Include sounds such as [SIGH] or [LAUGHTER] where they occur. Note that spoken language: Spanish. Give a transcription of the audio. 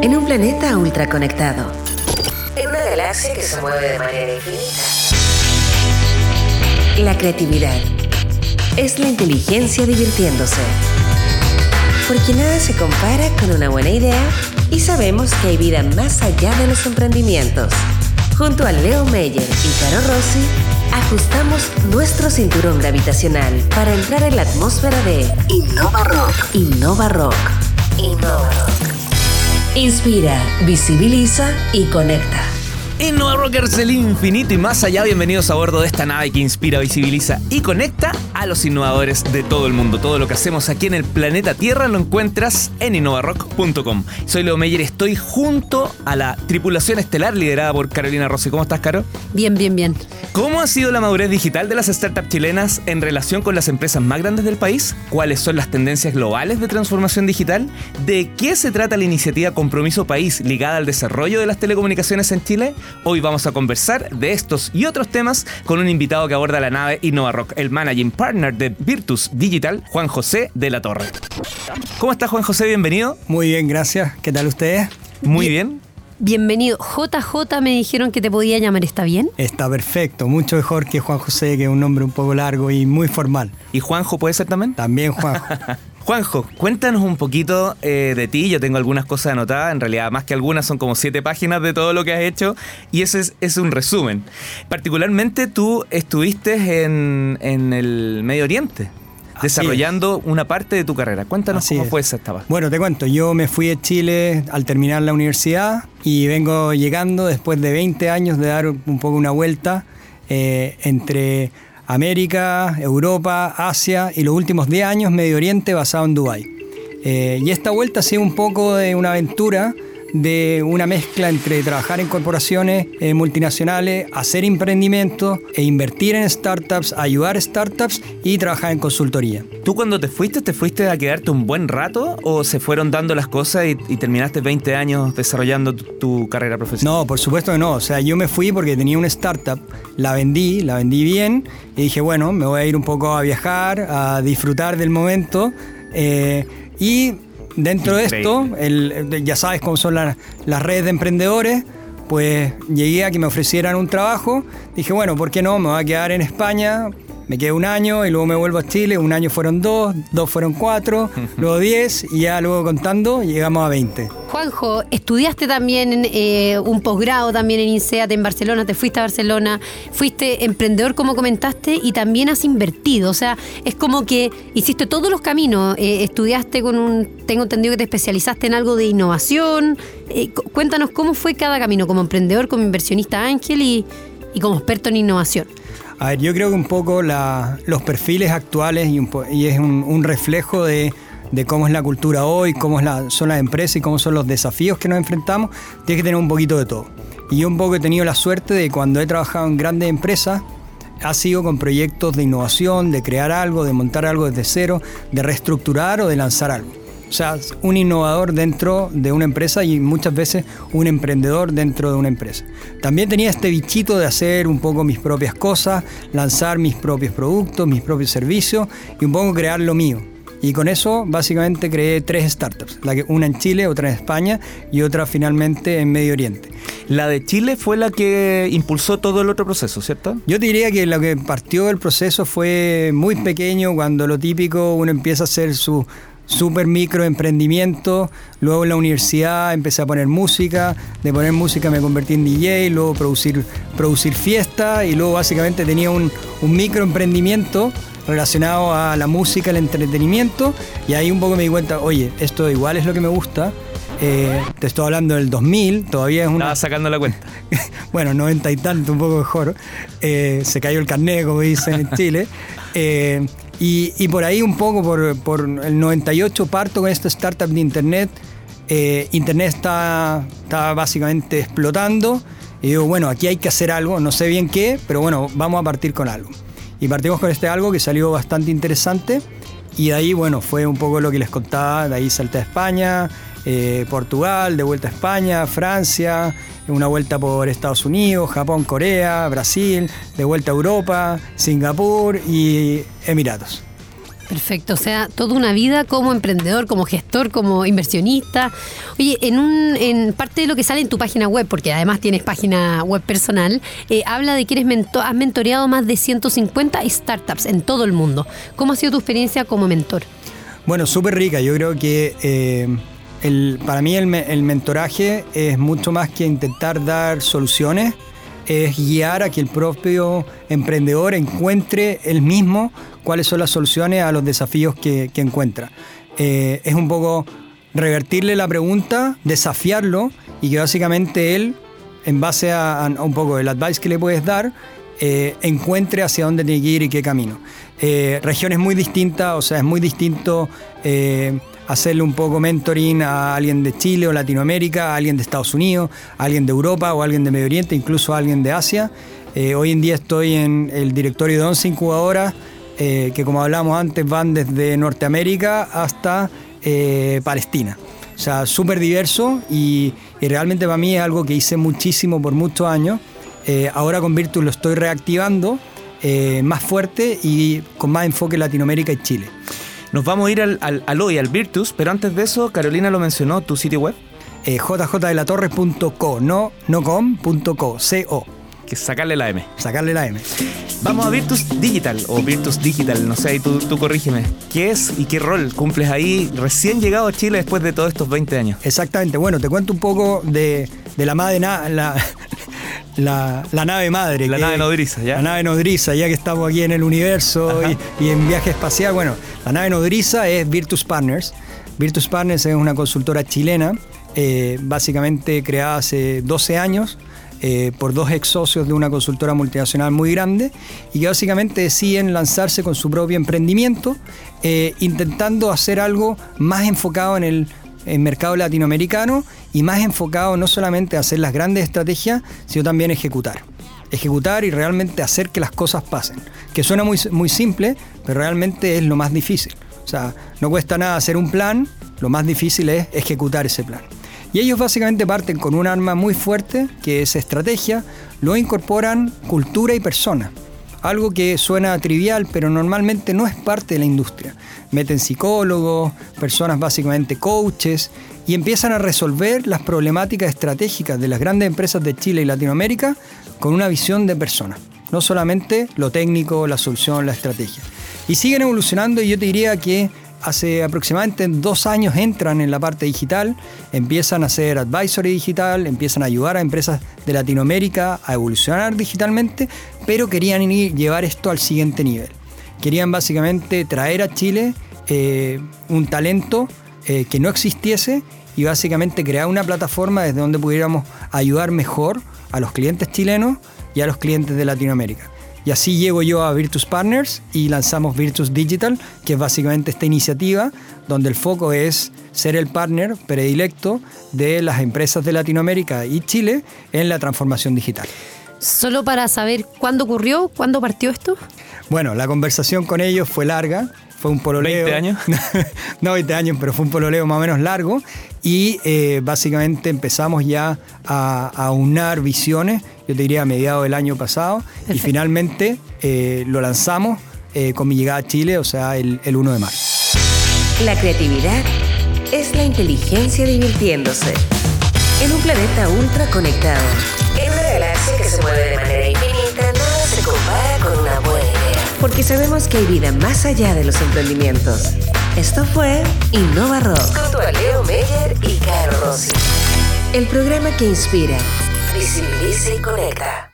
En un planeta ultraconectado. En una galaxia que se mueve de manera infinita. La creatividad es la inteligencia divirtiéndose. Porque nada se compara con una buena idea y sabemos que hay vida más allá de los emprendimientos. Junto a Leo Meyer y Caro Rossi, ajustamos nuestro cinturón gravitacional para entrar en la atmósfera de Innova Rock. Innova Rock. Innova Rock. Inspira, visibiliza y conecta. Innova Rockers del infinito y más allá, bienvenidos a bordo de esta nave que inspira, visibiliza y conecta a los innovadores de todo el mundo. Todo lo que hacemos aquí en el planeta Tierra lo encuentras en innovarock.com. Soy Leo Meyer y estoy junto a la tripulación estelar liderada por Carolina Rossi. ¿Cómo estás, Caro? Bien, bien, bien. ¿Cómo ha sido la madurez digital de las startups chilenas en relación con las empresas más grandes del país? ¿Cuáles son las tendencias globales de transformación digital? ¿De qué se trata la iniciativa Compromiso País ligada al desarrollo de las telecomunicaciones en Chile? Hoy vamos a conversar de estos y otros temas con un invitado que aborda la nave InnovaRock, el managing partner de Virtus Digital, Juan José de la Torre. ¿Cómo está Juan José? Bienvenido. Muy bien, gracias. ¿Qué tal ustedes? Muy bien. Bienvenido. JJ me dijeron que te podía llamar, ¿está bien? Está perfecto, mucho mejor que Juan José, que es un nombre un poco largo y muy formal. ¿Y Juanjo puede ser también? También Juanjo. [LAUGHS] Juanjo, cuéntanos un poquito eh, de ti. Yo tengo algunas cosas anotadas, en realidad más que algunas son como siete páginas de todo lo que has hecho y ese es, es un resumen. Particularmente tú estuviste en, en el Medio Oriente desarrollando una parte de tu carrera. Cuéntanos Así cómo es. fue esa etapa. Bueno, te cuento, yo me fui de Chile al terminar la universidad y vengo llegando después de 20 años de dar un poco una vuelta eh, entre América, Europa, Asia y los últimos 10 años Medio Oriente basado en Dubái. Eh, y esta vuelta ha sido un poco de una aventura de una mezcla entre trabajar en corporaciones eh, multinacionales, hacer emprendimientos e invertir en startups, ayudar a startups y trabajar en consultoría. ¿Tú cuando te fuiste, te fuiste a quedarte un buen rato o se fueron dando las cosas y, y terminaste 20 años desarrollando tu, tu carrera profesional? No, por supuesto que no. O sea, yo me fui porque tenía una startup, la vendí, la vendí bien y dije, bueno, me voy a ir un poco a viajar, a disfrutar del momento. eh, y dentro de esto, el- ya sabes cómo son las, las redes de emprendedores, pues llegué a que me ofrecieran un trabajo. Dije, bueno, ¿por qué no? Me voy a quedar en España. Me quedé un año y luego me vuelvo a Chile. Un año fueron dos, dos fueron cuatro, [LAUGHS] luego diez y ya luego contando llegamos a 20. Juanjo, estudiaste también eh, un posgrado también en INSEAD en Barcelona, te fuiste a Barcelona, fuiste emprendedor como comentaste y también has invertido, o sea, es como que hiciste todos los caminos, eh, estudiaste con un, tengo entendido que te especializaste en algo de innovación, Eh, cu- cuéntanos cómo fue cada camino como emprendedor, como inversionista ángel y, y como experto en innovación. A ver, yo creo que un poco los perfiles actuales y, es un, reflejo de, cómo es la cultura hoy, cómo son las empresas y cómo son los desafíos que nos enfrentamos, tienes que tener un poquito de todo. Y yo un poco he tenido la suerte de cuando he trabajado en grandes empresas, ha sido con proyectos de innovación, de crear algo, de montar algo desde cero, de reestructurar o de lanzar algo. O sea, un innovador dentro de una empresa y muchas veces un emprendedor dentro de una empresa. También tenía este bichito de hacer un poco mis propias cosas, lanzar mis propios productos, mis propios servicios y un poco crear lo mío. Y con eso básicamente creé tres startups, la que- una en Chile, otra en España y otra finalmente en Medio Oriente. La de Chile fue la que impulsó todo el otro proceso, ¿cierto? Yo te diría que lo que partió del proceso fue muy pequeño, cuando lo típico uno empieza a hacer su super micro emprendimiento, luego en la universidad empecé a poner música, de poner música me convertí en DJ, luego producir, producir fiesta y luego básicamente tenía un, un micro emprendimiento relacionado a la música, el entretenimiento y ahí un poco me di cuenta, oye, esto igual es lo que me gusta, eh, te estoy hablando del 2000, todavía es una... Estaba sacando la cuenta. [LAUGHS] bueno, 90 y tanto, un poco mejor. Eh, se cayó el carnet, como dicen en Chile. [LAUGHS] Eh, y, por ahí un poco, por, por el 98, parto con esta startup de Internet. Eh, Internet está, está básicamente explotando. Y digo, bueno, aquí hay que hacer algo, no sé bien qué, pero bueno, vamos a partir con algo. Y partimos con este algo que salió bastante interesante. Y de ahí, bueno, fue un poco lo que les contaba. De ahí salté a España, eh, Portugal, de vuelta a España, Francia, una vuelta por Estados Unidos, Japón, Corea, Brasil, de vuelta a Europa, Singapur y Emiratos. Perfecto, o sea, toda una vida como emprendedor, como gestor, como inversionista. Oye, en un en parte de lo que sale en tu página web, porque además tienes página web personal, eh, habla de que eres mento has mentoreado más de 150 startups en todo el mundo. ¿Cómo ha sido tu experiencia como mentor? Bueno, súper rica. Yo creo que eh, el, para mí el, el mentoraje es mucho más que intentar dar soluciones es guiar a que el propio emprendedor encuentre él mismo cuáles son las soluciones a los desafíos que, encuentra. Eh, es un poco revertirle la pregunta, desafiarlo y que básicamente él, en base a, un poco el advice que le puedes dar, eh, encuentre hacia dónde tiene que ir y qué camino. Eh, regiones muy distintas, o sea, es muy distinto hacerle un poco mentoring a alguien de Chile o Latinoamérica, a alguien de Estados Unidos, a alguien de Europa o a alguien de Medio Oriente, incluso a alguien de Asia. Eh, hoy en día estoy en el directorio de 11 incubadoras, eh, que como hablamos antes van desde Norteamérica hasta eh, Palestina. O sea, súper diverso y, realmente para mí es algo que hice muchísimo por muchos años. ahora con Virtus lo estoy reactivando más fuerte y con más enfoque en Latinoamérica y Chile. Nos vamos a ir al, al, hoy, al Virtus, pero antes de eso, Carolina lo mencionó, tu sitio web. Eh, jjdelatorre.co, no, no com.co, C-O. Que sacarle la M. Sacarle la M. Vamos a Virtus Digital o Virtus Digital, no sé, ahí tú, tú corrígeme. ¿Qué es y qué rol cumples ahí recién llegado a Chile después de todos estos 20 años? Exactamente, bueno, te cuento un poco de, de la madre, la, la, nave madre. La nave nodriza, ¿ya? La nave nodriza, ya que estamos aquí en el universo y, en viaje espacial. Bueno, la nave nodriza es Virtus Partners. Virtus Partners es una consultora chilena, eh, básicamente creada hace 12 años. Eh, por dos ex socios de una consultora multinacional muy grande y que básicamente deciden lanzarse con su propio emprendimiento, eh, intentando hacer algo más enfocado en el en mercado latinoamericano y más enfocado no solamente a hacer las grandes estrategias, sino también ejecutar. Ejecutar y realmente hacer que las cosas pasen. Que suena muy, muy simple, pero realmente es lo más difícil. O sea, no cuesta nada hacer un plan, lo más difícil es ejecutar ese plan. Y ellos básicamente parten con un arma muy fuerte, que es estrategia, lo incorporan cultura y persona. Algo que suena trivial, pero normalmente no es parte de la industria meten psicólogos, personas básicamente coaches, y empiezan a resolver las problemáticas estratégicas de las grandes empresas de Chile y Latinoamérica con una visión de persona, no solamente lo técnico, la solución, la estrategia. Y siguen evolucionando y yo te diría que hace aproximadamente dos años entran en la parte digital, empiezan a hacer advisory digital, empiezan a ayudar a empresas de Latinoamérica a evolucionar digitalmente, pero querían llevar esto al siguiente nivel querían básicamente traer a Chile eh, un talento eh, que no existiese y básicamente crear una plataforma desde donde pudiéramos ayudar mejor a los clientes chilenos y a los clientes de Latinoamérica. Y así llego yo a Virtus Partners y lanzamos Virtus Digital, que es básicamente esta iniciativa donde el foco es ser el partner predilecto de las empresas de Latinoamérica y Chile en la transformación digital. Solo para saber cuándo ocurrió, cuándo partió esto. Bueno, la conversación con ellos fue larga, fue un pololeo. ¿20 años? [LAUGHS] no 20 años, pero fue un pololeo más o menos largo. Y eh, básicamente empezamos ya a, unar visiones, yo te diría a mediados del año pasado. Y finalmente eh, lo lanzamos eh, con mi llegada a Chile, o sea, el, el 1 de marzo. La creatividad es la inteligencia divirtiéndose. En un planeta ultra conectado. Que se mueve de manera infinita, nada se compara con una buena porque sabemos que hay vida más allá de los emprendimientos. Esto fue Innova Rock. Junto a Leo Meyer y Caro Rossi. El programa que inspira, visibiliza y conecta.